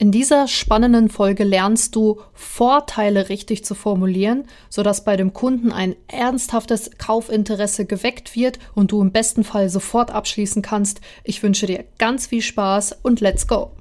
In dieser spannenden Folge lernst du Vorteile richtig zu formulieren, sodass bei dem Kunden ein ernsthaftes Kaufinteresse geweckt wird und du im besten Fall sofort abschließen kannst. Ich wünsche dir ganz viel Spaß und let's go!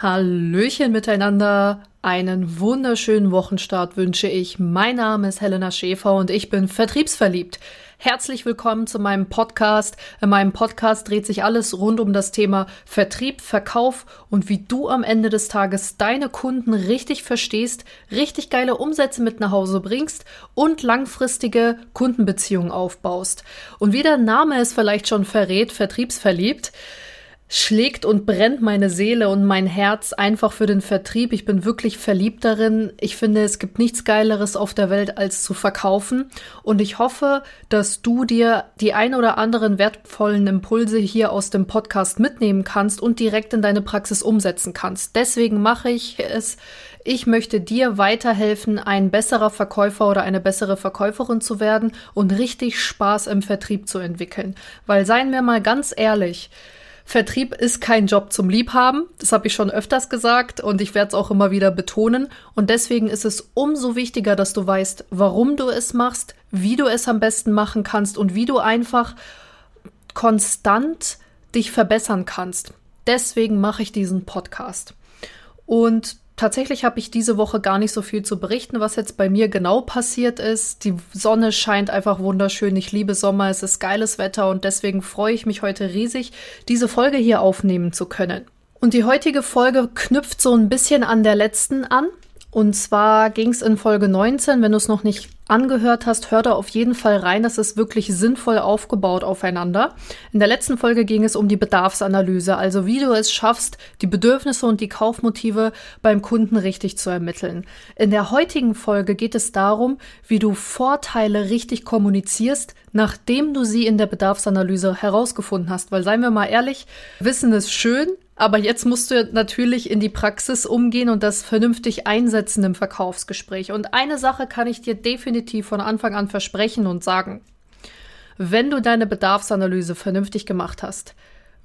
Hallöchen miteinander. Einen wunderschönen Wochenstart wünsche ich. Mein Name ist Helena Schäfer und ich bin vertriebsverliebt. Herzlich willkommen zu meinem Podcast. In meinem Podcast dreht sich alles rund um das Thema Vertrieb, Verkauf und wie du am Ende des Tages deine Kunden richtig verstehst, richtig geile Umsätze mit nach Hause bringst und langfristige Kundenbeziehungen aufbaust. Und wie der Name es vielleicht schon verrät, vertriebsverliebt schlägt und brennt meine Seele und mein Herz einfach für den Vertrieb. Ich bin wirklich verliebt darin. Ich finde, es gibt nichts Geileres auf der Welt als zu verkaufen. Und ich hoffe, dass du dir die ein oder anderen wertvollen Impulse hier aus dem Podcast mitnehmen kannst und direkt in deine Praxis umsetzen kannst. Deswegen mache ich es. Ich möchte dir weiterhelfen, ein besserer Verkäufer oder eine bessere Verkäuferin zu werden und richtig Spaß im Vertrieb zu entwickeln. Weil seien wir mal ganz ehrlich, Vertrieb ist kein Job zum Liebhaben. Das habe ich schon öfters gesagt und ich werde es auch immer wieder betonen. Und deswegen ist es umso wichtiger, dass du weißt, warum du es machst, wie du es am besten machen kannst und wie du einfach konstant dich verbessern kannst. Deswegen mache ich diesen Podcast. Und Tatsächlich habe ich diese Woche gar nicht so viel zu berichten, was jetzt bei mir genau passiert ist. Die Sonne scheint einfach wunderschön. Ich liebe Sommer, es ist geiles Wetter und deswegen freue ich mich heute riesig, diese Folge hier aufnehmen zu können. Und die heutige Folge knüpft so ein bisschen an der letzten an. Und zwar ging es in Folge 19, wenn du es noch nicht angehört hast, hör da auf jeden Fall rein. Das ist wirklich sinnvoll aufgebaut aufeinander. In der letzten Folge ging es um die Bedarfsanalyse, also wie du es schaffst, die Bedürfnisse und die Kaufmotive beim Kunden richtig zu ermitteln. In der heutigen Folge geht es darum, wie du Vorteile richtig kommunizierst, nachdem du sie in der Bedarfsanalyse herausgefunden hast. Weil seien wir mal ehrlich, Wissen ist schön, aber jetzt musst du natürlich in die Praxis umgehen und das vernünftig einsetzen im Verkaufsgespräch. Und eine Sache kann ich dir definitiv von Anfang an versprechen und sagen. Wenn du deine Bedarfsanalyse vernünftig gemacht hast,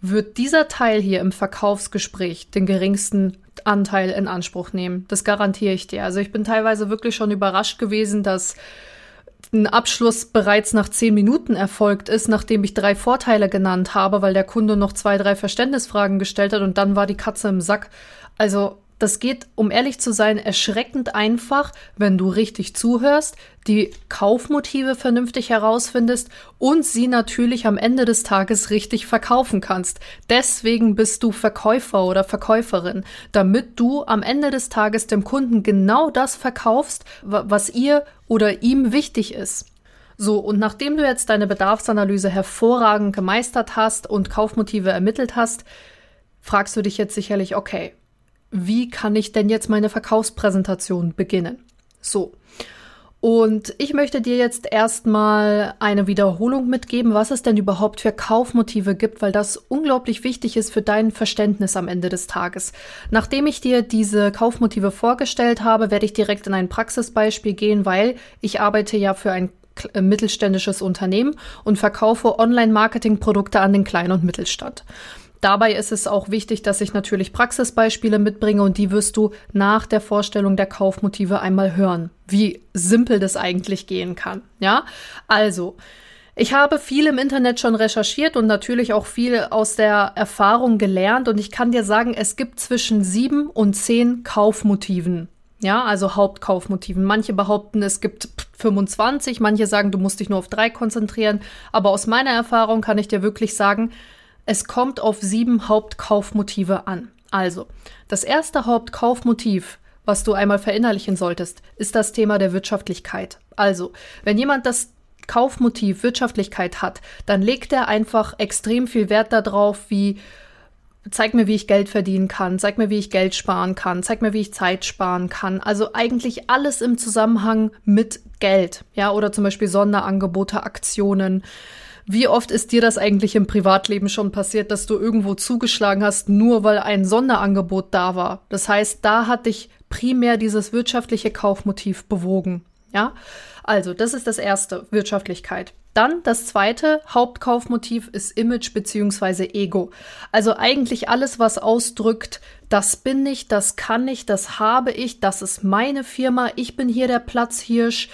wird dieser Teil hier im Verkaufsgespräch den geringsten Anteil in Anspruch nehmen. Das garantiere ich dir. Also ich bin teilweise wirklich schon überrascht gewesen, dass ein Abschluss bereits nach zehn Minuten erfolgt ist, nachdem ich drei Vorteile genannt habe, weil der Kunde noch zwei, drei Verständnisfragen gestellt hat und dann war die Katze im Sack. Also das geht, um ehrlich zu sein, erschreckend einfach, wenn du richtig zuhörst, die Kaufmotive vernünftig herausfindest und sie natürlich am Ende des Tages richtig verkaufen kannst. Deswegen bist du Verkäufer oder Verkäuferin, damit du am Ende des Tages dem Kunden genau das verkaufst, was ihr oder ihm wichtig ist. So, und nachdem du jetzt deine Bedarfsanalyse hervorragend gemeistert hast und Kaufmotive ermittelt hast, fragst du dich jetzt sicherlich, okay, wie kann ich denn jetzt meine Verkaufspräsentation beginnen? So. Und ich möchte dir jetzt erstmal eine Wiederholung mitgeben, was es denn überhaupt für Kaufmotive gibt, weil das unglaublich wichtig ist für dein Verständnis am Ende des Tages. Nachdem ich dir diese Kaufmotive vorgestellt habe, werde ich direkt in ein Praxisbeispiel gehen, weil ich arbeite ja für ein äh, mittelständisches Unternehmen und verkaufe Online-Marketing-Produkte an den Klein- und Mittelstand. Dabei ist es auch wichtig, dass ich natürlich Praxisbeispiele mitbringe und die wirst du nach der Vorstellung der Kaufmotive einmal hören, wie simpel das eigentlich gehen kann. Ja, also. Ich habe viel im Internet schon recherchiert und natürlich auch viel aus der Erfahrung gelernt und ich kann dir sagen, es gibt zwischen sieben und zehn Kaufmotiven. Ja, also Hauptkaufmotiven. Manche behaupten, es gibt 25, manche sagen, du musst dich nur auf drei konzentrieren. Aber aus meiner Erfahrung kann ich dir wirklich sagen, es kommt auf sieben Hauptkaufmotive an. Also, das erste Hauptkaufmotiv, was du einmal verinnerlichen solltest, ist das Thema der Wirtschaftlichkeit. Also, wenn jemand das Kaufmotiv Wirtschaftlichkeit hat, dann legt er einfach extrem viel Wert darauf, wie zeig mir, wie ich Geld verdienen kann, zeig mir, wie ich Geld sparen kann, zeig mir, wie ich Zeit sparen kann. Also eigentlich alles im Zusammenhang mit Geld, ja, oder zum Beispiel Sonderangebote, Aktionen. Wie oft ist dir das eigentlich im Privatleben schon passiert, dass du irgendwo zugeschlagen hast, nur weil ein Sonderangebot da war? Das heißt, da hat dich primär dieses wirtschaftliche Kaufmotiv bewogen. Ja, also das ist das erste, Wirtschaftlichkeit. Dann das zweite Hauptkaufmotiv ist Image beziehungsweise Ego. Also eigentlich alles, was ausdrückt, das bin ich, das kann ich, das habe ich, das ist meine Firma, ich bin hier der Platzhirsch,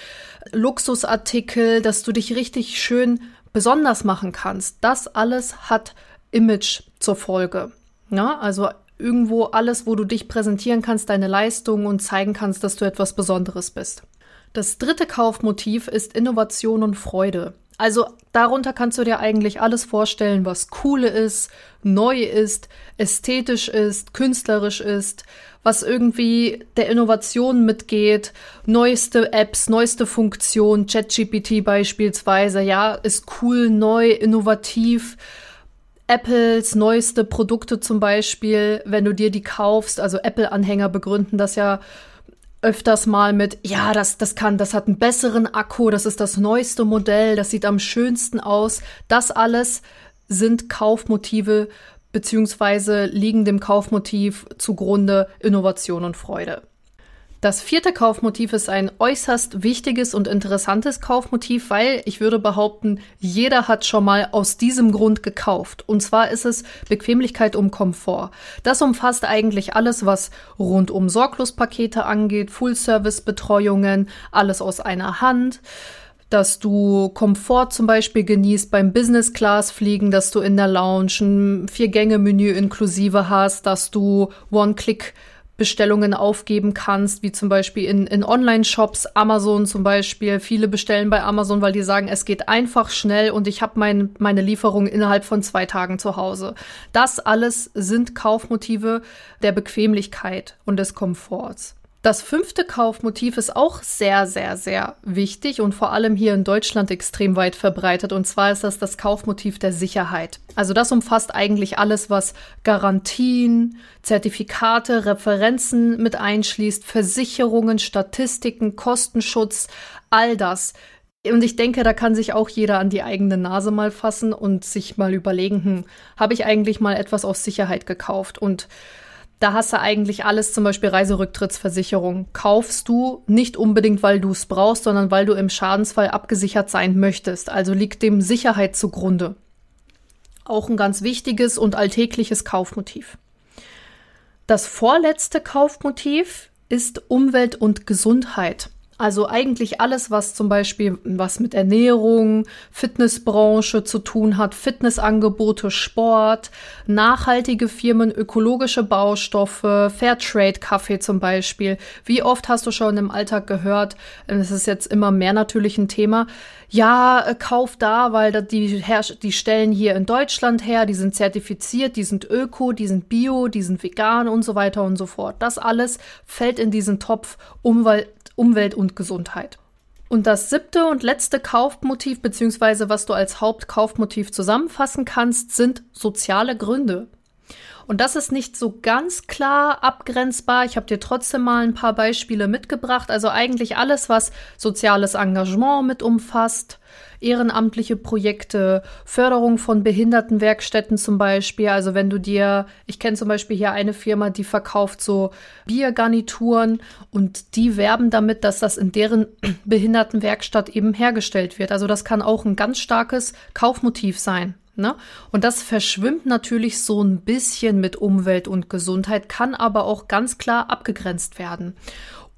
Luxusartikel, dass du dich richtig schön besonders machen kannst. Das alles hat Image zur Folge. Ja, also irgendwo alles, wo du dich präsentieren kannst, deine Leistungen und zeigen kannst, dass du etwas Besonderes bist. Das dritte Kaufmotiv ist Innovation und Freude. Also darunter kannst du dir eigentlich alles vorstellen, was cool ist, neu ist, ästhetisch ist, künstlerisch ist, was irgendwie der Innovation mitgeht, neueste Apps, neueste Funktionen, ChatGPT beispielsweise, ja, ist cool, neu, innovativ. Apples neueste Produkte zum Beispiel, wenn du dir die kaufst, also Apple-Anhänger begründen das ja öfters mal mit, ja, das, das kann, das hat einen besseren Akku, das ist das neueste Modell, das sieht am schönsten aus. Das alles sind Kaufmotive beziehungsweise liegen dem Kaufmotiv zugrunde Innovation und Freude. Das vierte Kaufmotiv ist ein äußerst wichtiges und interessantes Kaufmotiv, weil ich würde behaupten, jeder hat schon mal aus diesem Grund gekauft. Und zwar ist es Bequemlichkeit um Komfort. Das umfasst eigentlich alles, was rund um Sorglospakete angeht, Full-Service-Betreuungen, alles aus einer Hand dass du Komfort zum Beispiel genießt beim Business Class Fliegen, dass du in der Lounge ein Vier-Gänge-Menü inklusive hast, dass du One-Click Bestellungen aufgeben kannst, wie zum Beispiel in, in Online-Shops, Amazon zum Beispiel. Viele bestellen bei Amazon, weil die sagen, es geht einfach schnell und ich habe mein, meine Lieferung innerhalb von zwei Tagen zu Hause. Das alles sind Kaufmotive der Bequemlichkeit und des Komforts. Das fünfte Kaufmotiv ist auch sehr, sehr, sehr wichtig und vor allem hier in Deutschland extrem weit verbreitet. Und zwar ist das das Kaufmotiv der Sicherheit. Also das umfasst eigentlich alles, was Garantien, Zertifikate, Referenzen mit einschließt, Versicherungen, Statistiken, Kostenschutz, all das. Und ich denke, da kann sich auch jeder an die eigene Nase mal fassen und sich mal überlegen, hm, habe ich eigentlich mal etwas aus Sicherheit gekauft? Und da hast du eigentlich alles, zum Beispiel Reiserücktrittsversicherung. Kaufst du nicht unbedingt, weil du es brauchst, sondern weil du im Schadensfall abgesichert sein möchtest. Also liegt dem Sicherheit zugrunde. Auch ein ganz wichtiges und alltägliches Kaufmotiv. Das vorletzte Kaufmotiv ist Umwelt und Gesundheit. Also eigentlich alles, was zum Beispiel was mit Ernährung, Fitnessbranche zu tun hat, Fitnessangebote, Sport, nachhaltige Firmen, ökologische Baustoffe, Fairtrade-Kaffee zum Beispiel. Wie oft hast du schon im Alltag gehört, es ist jetzt immer mehr natürlich ein Thema, ja, kauf da, weil die, die stellen hier in Deutschland her, die sind zertifiziert, die sind öko, die sind bio, die sind vegan und so weiter und so fort. Das alles fällt in diesen Topf Umwelt, Umwelt und Gesundheit. Und das siebte und letzte Kaufmotiv, beziehungsweise was du als Hauptkaufmotiv zusammenfassen kannst, sind soziale Gründe. Und das ist nicht so ganz klar abgrenzbar. Ich habe dir trotzdem mal ein paar Beispiele mitgebracht. Also eigentlich alles, was soziales Engagement mit umfasst, ehrenamtliche Projekte, Förderung von Behindertenwerkstätten zum Beispiel. Also wenn du dir, ich kenne zum Beispiel hier eine Firma, die verkauft so Biergarnituren und die werben damit, dass das in deren Behindertenwerkstatt eben hergestellt wird. Also das kann auch ein ganz starkes Kaufmotiv sein. Ne? Und das verschwimmt natürlich so ein bisschen mit Umwelt und Gesundheit, kann aber auch ganz klar abgegrenzt werden.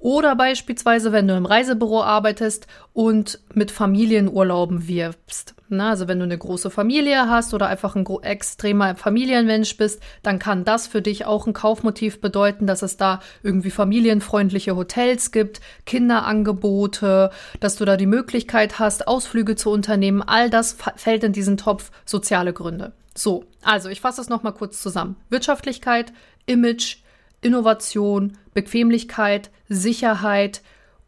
Oder beispielsweise, wenn du im Reisebüro arbeitest und mit Familienurlauben wirbst. Na, also wenn du eine große Familie hast oder einfach ein extremer Familienmensch bist, dann kann das für dich auch ein Kaufmotiv bedeuten, dass es da irgendwie familienfreundliche Hotels gibt, Kinderangebote, dass du da die Möglichkeit hast, Ausflüge zu unternehmen. All das fällt in diesen Topf soziale Gründe. So, also ich fasse es nochmal kurz zusammen. Wirtschaftlichkeit, Image, Innovation, Bequemlichkeit, Sicherheit,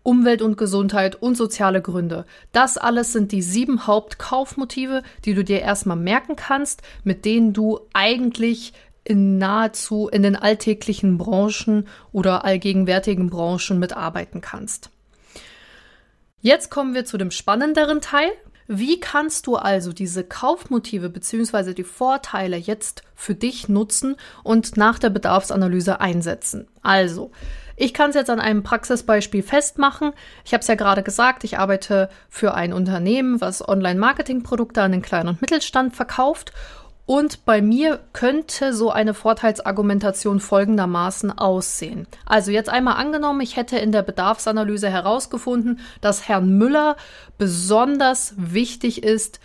Umwelt und Gesundheit und soziale Gründe. Das alles sind die sieben Hauptkaufmotive, die du dir erstmal merken kannst, mit denen du eigentlich in nahezu in den alltäglichen Branchen oder allgegenwärtigen Branchen mitarbeiten kannst. Jetzt kommen wir zu dem spannenderen Teil. Wie kannst du also diese Kaufmotive bzw. die Vorteile jetzt für dich nutzen und nach der Bedarfsanalyse einsetzen? Also, ich kann es jetzt an einem Praxisbeispiel festmachen. Ich habe es ja gerade gesagt, ich arbeite für ein Unternehmen, was Online-Marketing-Produkte an den kleinen und Mittelstand verkauft. Und bei mir könnte so eine Vorteilsargumentation folgendermaßen aussehen. Also jetzt einmal angenommen, ich hätte in der Bedarfsanalyse herausgefunden, dass Herrn Müller besonders wichtig ist,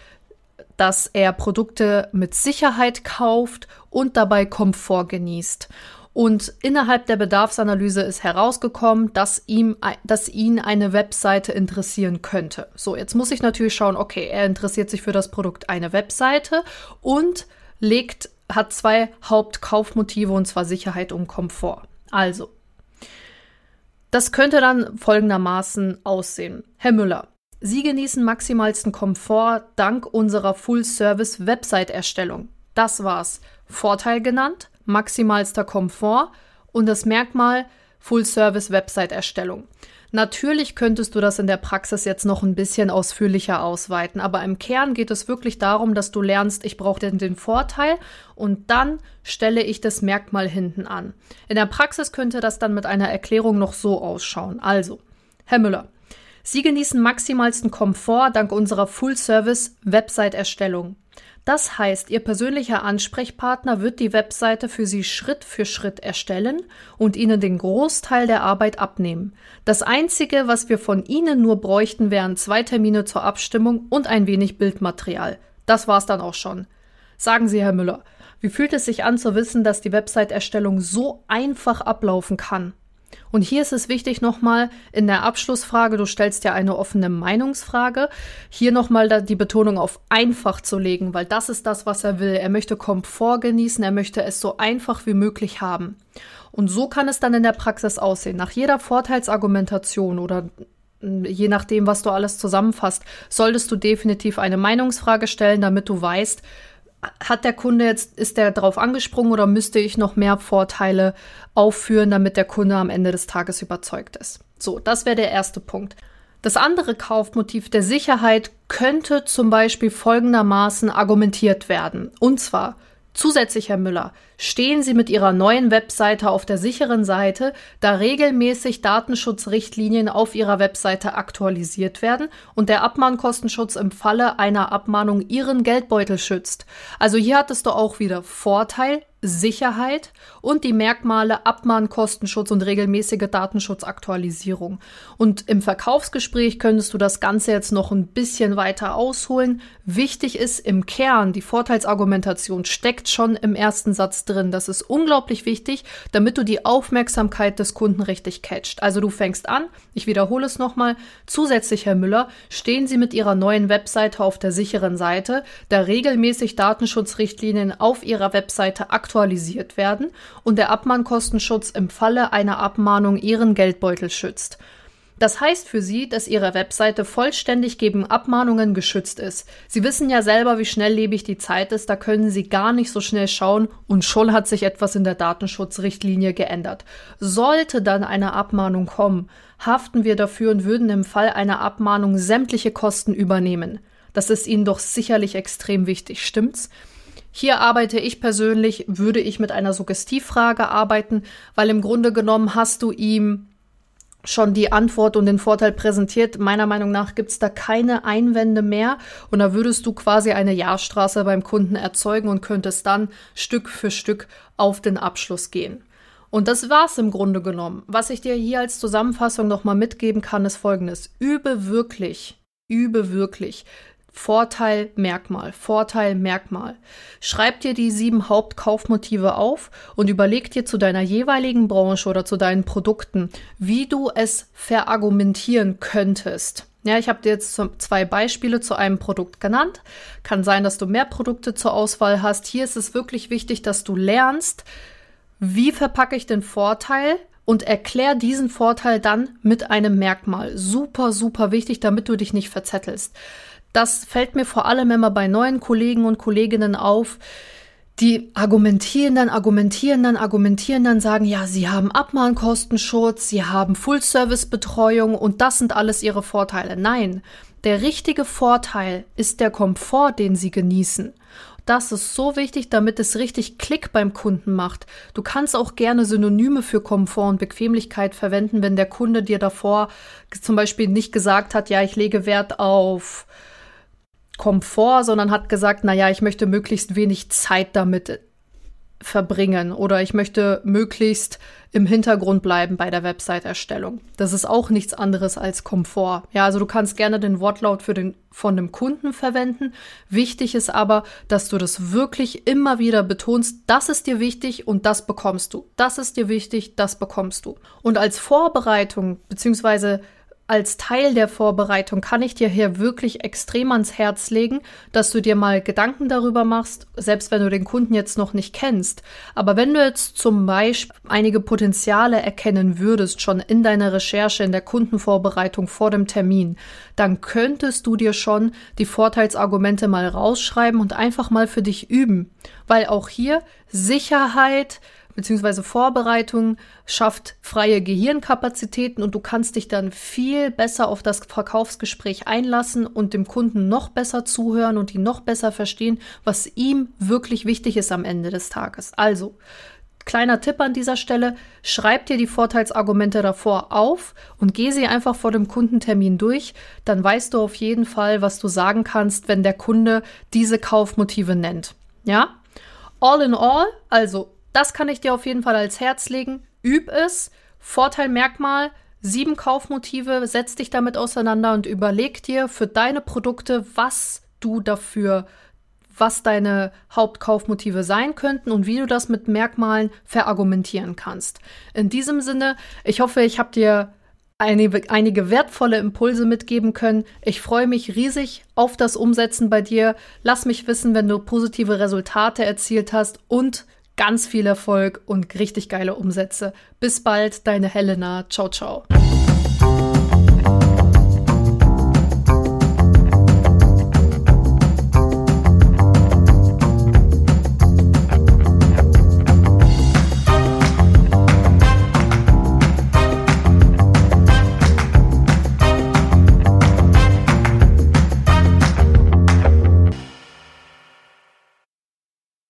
dass er Produkte mit Sicherheit kauft und dabei Komfort genießt. Und innerhalb der Bedarfsanalyse ist herausgekommen, dass ihm, dass ihn eine Webseite interessieren könnte. So, jetzt muss ich natürlich schauen, okay, er interessiert sich für das Produkt eine Webseite und legt, hat zwei Hauptkaufmotive und zwar Sicherheit und Komfort. Also, das könnte dann folgendermaßen aussehen. Herr Müller, Sie genießen maximalsten Komfort dank unserer Full-Service-Website-Erstellung. Das war's. Vorteil genannt, maximalster Komfort und das Merkmal Full-Service-Website-Erstellung. Natürlich könntest du das in der Praxis jetzt noch ein bisschen ausführlicher ausweiten, aber im Kern geht es wirklich darum, dass du lernst, ich brauche den Vorteil und dann stelle ich das Merkmal hinten an. In der Praxis könnte das dann mit einer Erklärung noch so ausschauen. Also, Herr Müller, Sie genießen maximalsten Komfort dank unserer Full-Service-Website-Erstellung. Das heißt, Ihr persönlicher Ansprechpartner wird die Webseite für Sie Schritt für Schritt erstellen und Ihnen den Großteil der Arbeit abnehmen. Das Einzige, was wir von Ihnen nur bräuchten, wären zwei Termine zur Abstimmung und ein wenig Bildmaterial. Das war's dann auch schon. Sagen Sie, Herr Müller, wie fühlt es sich an zu wissen, dass die Website-Erstellung so einfach ablaufen kann? Und hier ist es wichtig nochmal in der Abschlussfrage, du stellst ja eine offene Meinungsfrage, hier nochmal die Betonung auf einfach zu legen, weil das ist das, was er will. Er möchte Komfort genießen, er möchte es so einfach wie möglich haben. Und so kann es dann in der Praxis aussehen. Nach jeder Vorteilsargumentation oder hm, je nachdem, was du alles zusammenfasst, solltest du definitiv eine Meinungsfrage stellen, damit du weißt, hat der Kunde jetzt, ist der drauf angesprungen oder müsste ich noch mehr Vorteile aufführen, damit der Kunde am Ende des Tages überzeugt ist? So, das wäre der erste Punkt. Das andere Kaufmotiv der Sicherheit könnte zum Beispiel folgendermaßen argumentiert werden. Und zwar, Zusätzlich, Herr Müller, stehen Sie mit Ihrer neuen Webseite auf der sicheren Seite, da regelmäßig Datenschutzrichtlinien auf Ihrer Webseite aktualisiert werden und der Abmahnkostenschutz im Falle einer Abmahnung Ihren Geldbeutel schützt. Also hier hattest du auch wieder Vorteil, Sicherheit und die Merkmale Abmahnkostenschutz und regelmäßige Datenschutzaktualisierung. Und im Verkaufsgespräch könntest du das Ganze jetzt noch ein bisschen weiter ausholen. Wichtig ist im Kern, die Vorteilsargumentation steckt schon im ersten Satz drin. Das ist unglaublich wichtig, damit du die Aufmerksamkeit des Kunden richtig catcht. Also du fängst an, ich wiederhole es nochmal, zusätzlich, Herr Müller, stehen Sie mit Ihrer neuen Webseite auf der sicheren Seite, da regelmäßig Datenschutzrichtlinien auf Ihrer Webseite aktualisiert aktualisiert werden und der Abmahnkostenschutz im Falle einer Abmahnung Ihren Geldbeutel schützt. Das heißt für Sie, dass Ihre Webseite vollständig gegen Abmahnungen geschützt ist. Sie wissen ja selber, wie schnelllebig die Zeit ist, da können Sie gar nicht so schnell schauen und schon hat sich etwas in der Datenschutzrichtlinie geändert. Sollte dann eine Abmahnung kommen, haften wir dafür und würden im Fall einer Abmahnung sämtliche Kosten übernehmen. Das ist Ihnen doch sicherlich extrem wichtig, stimmt's? Hier arbeite ich persönlich, würde ich mit einer Suggestivfrage arbeiten, weil im Grunde genommen hast du ihm schon die Antwort und den Vorteil präsentiert. Meiner Meinung nach gibt's da keine Einwände mehr und da würdest du quasi eine Jahrstraße beim Kunden erzeugen und könntest dann Stück für Stück auf den Abschluss gehen. Und das war's im Grunde genommen. Was ich dir hier als Zusammenfassung nochmal mitgeben kann, ist folgendes. Übe wirklich, übe wirklich Vorteil, Merkmal, Vorteil, Merkmal. Schreib dir die sieben Hauptkaufmotive auf und überleg dir zu deiner jeweiligen Branche oder zu deinen Produkten, wie du es verargumentieren könntest. Ja, ich habe dir jetzt zwei Beispiele zu einem Produkt genannt. Kann sein, dass du mehr Produkte zur Auswahl hast. Hier ist es wirklich wichtig, dass du lernst, wie verpacke ich den Vorteil und erklär diesen Vorteil dann mit einem Merkmal. Super, super wichtig, damit du dich nicht verzettelst. Das fällt mir vor allem immer bei neuen Kollegen und Kolleginnen auf, die argumentieren dann, argumentieren dann, argumentieren dann, sagen, ja, sie haben Abmahnkostenschutz, sie haben Full-Service-Betreuung und das sind alles ihre Vorteile. Nein, der richtige Vorteil ist der Komfort, den sie genießen. Das ist so wichtig, damit es richtig Klick beim Kunden macht. Du kannst auch gerne Synonyme für Komfort und Bequemlichkeit verwenden, wenn der Kunde dir davor zum Beispiel nicht gesagt hat, ja, ich lege Wert auf Komfort, sondern hat gesagt, na ja, ich möchte möglichst wenig Zeit damit verbringen oder ich möchte möglichst im Hintergrund bleiben bei der Website-Erstellung. Das ist auch nichts anderes als Komfort. Ja, also du kannst gerne den Wortlaut für den, von dem Kunden verwenden. Wichtig ist aber, dass du das wirklich immer wieder betonst. Das ist dir wichtig und das bekommst du. Das ist dir wichtig, das bekommst du. Und als Vorbereitung beziehungsweise als Teil der Vorbereitung kann ich dir hier wirklich extrem ans Herz legen, dass du dir mal Gedanken darüber machst, selbst wenn du den Kunden jetzt noch nicht kennst. Aber wenn du jetzt zum Beispiel einige Potenziale erkennen würdest, schon in deiner Recherche, in der Kundenvorbereitung vor dem Termin, dann könntest du dir schon die Vorteilsargumente mal rausschreiben und einfach mal für dich üben. Weil auch hier Sicherheit, beziehungsweise Vorbereitung schafft freie Gehirnkapazitäten und du kannst dich dann viel besser auf das Verkaufsgespräch einlassen und dem Kunden noch besser zuhören und ihn noch besser verstehen, was ihm wirklich wichtig ist am Ende des Tages. Also, kleiner Tipp an dieser Stelle, schreib dir die Vorteilsargumente davor auf und geh sie einfach vor dem Kundentermin durch, dann weißt du auf jeden Fall, was du sagen kannst, wenn der Kunde diese Kaufmotive nennt. Ja? All in all, also das kann ich dir auf jeden Fall als Herz legen. Üb es. Vorteil, Merkmal, sieben Kaufmotive, setz dich damit auseinander und überleg dir für deine Produkte, was du dafür, was deine Hauptkaufmotive sein könnten und wie du das mit Merkmalen verargumentieren kannst. In diesem Sinne, ich hoffe, ich habe dir einige, einige wertvolle Impulse mitgeben können. Ich freue mich riesig auf das Umsetzen bei dir. Lass mich wissen, wenn du positive Resultate erzielt hast und ganz viel Erfolg und richtig geile Umsätze. Bis bald, deine Helena. Ciao, ciao.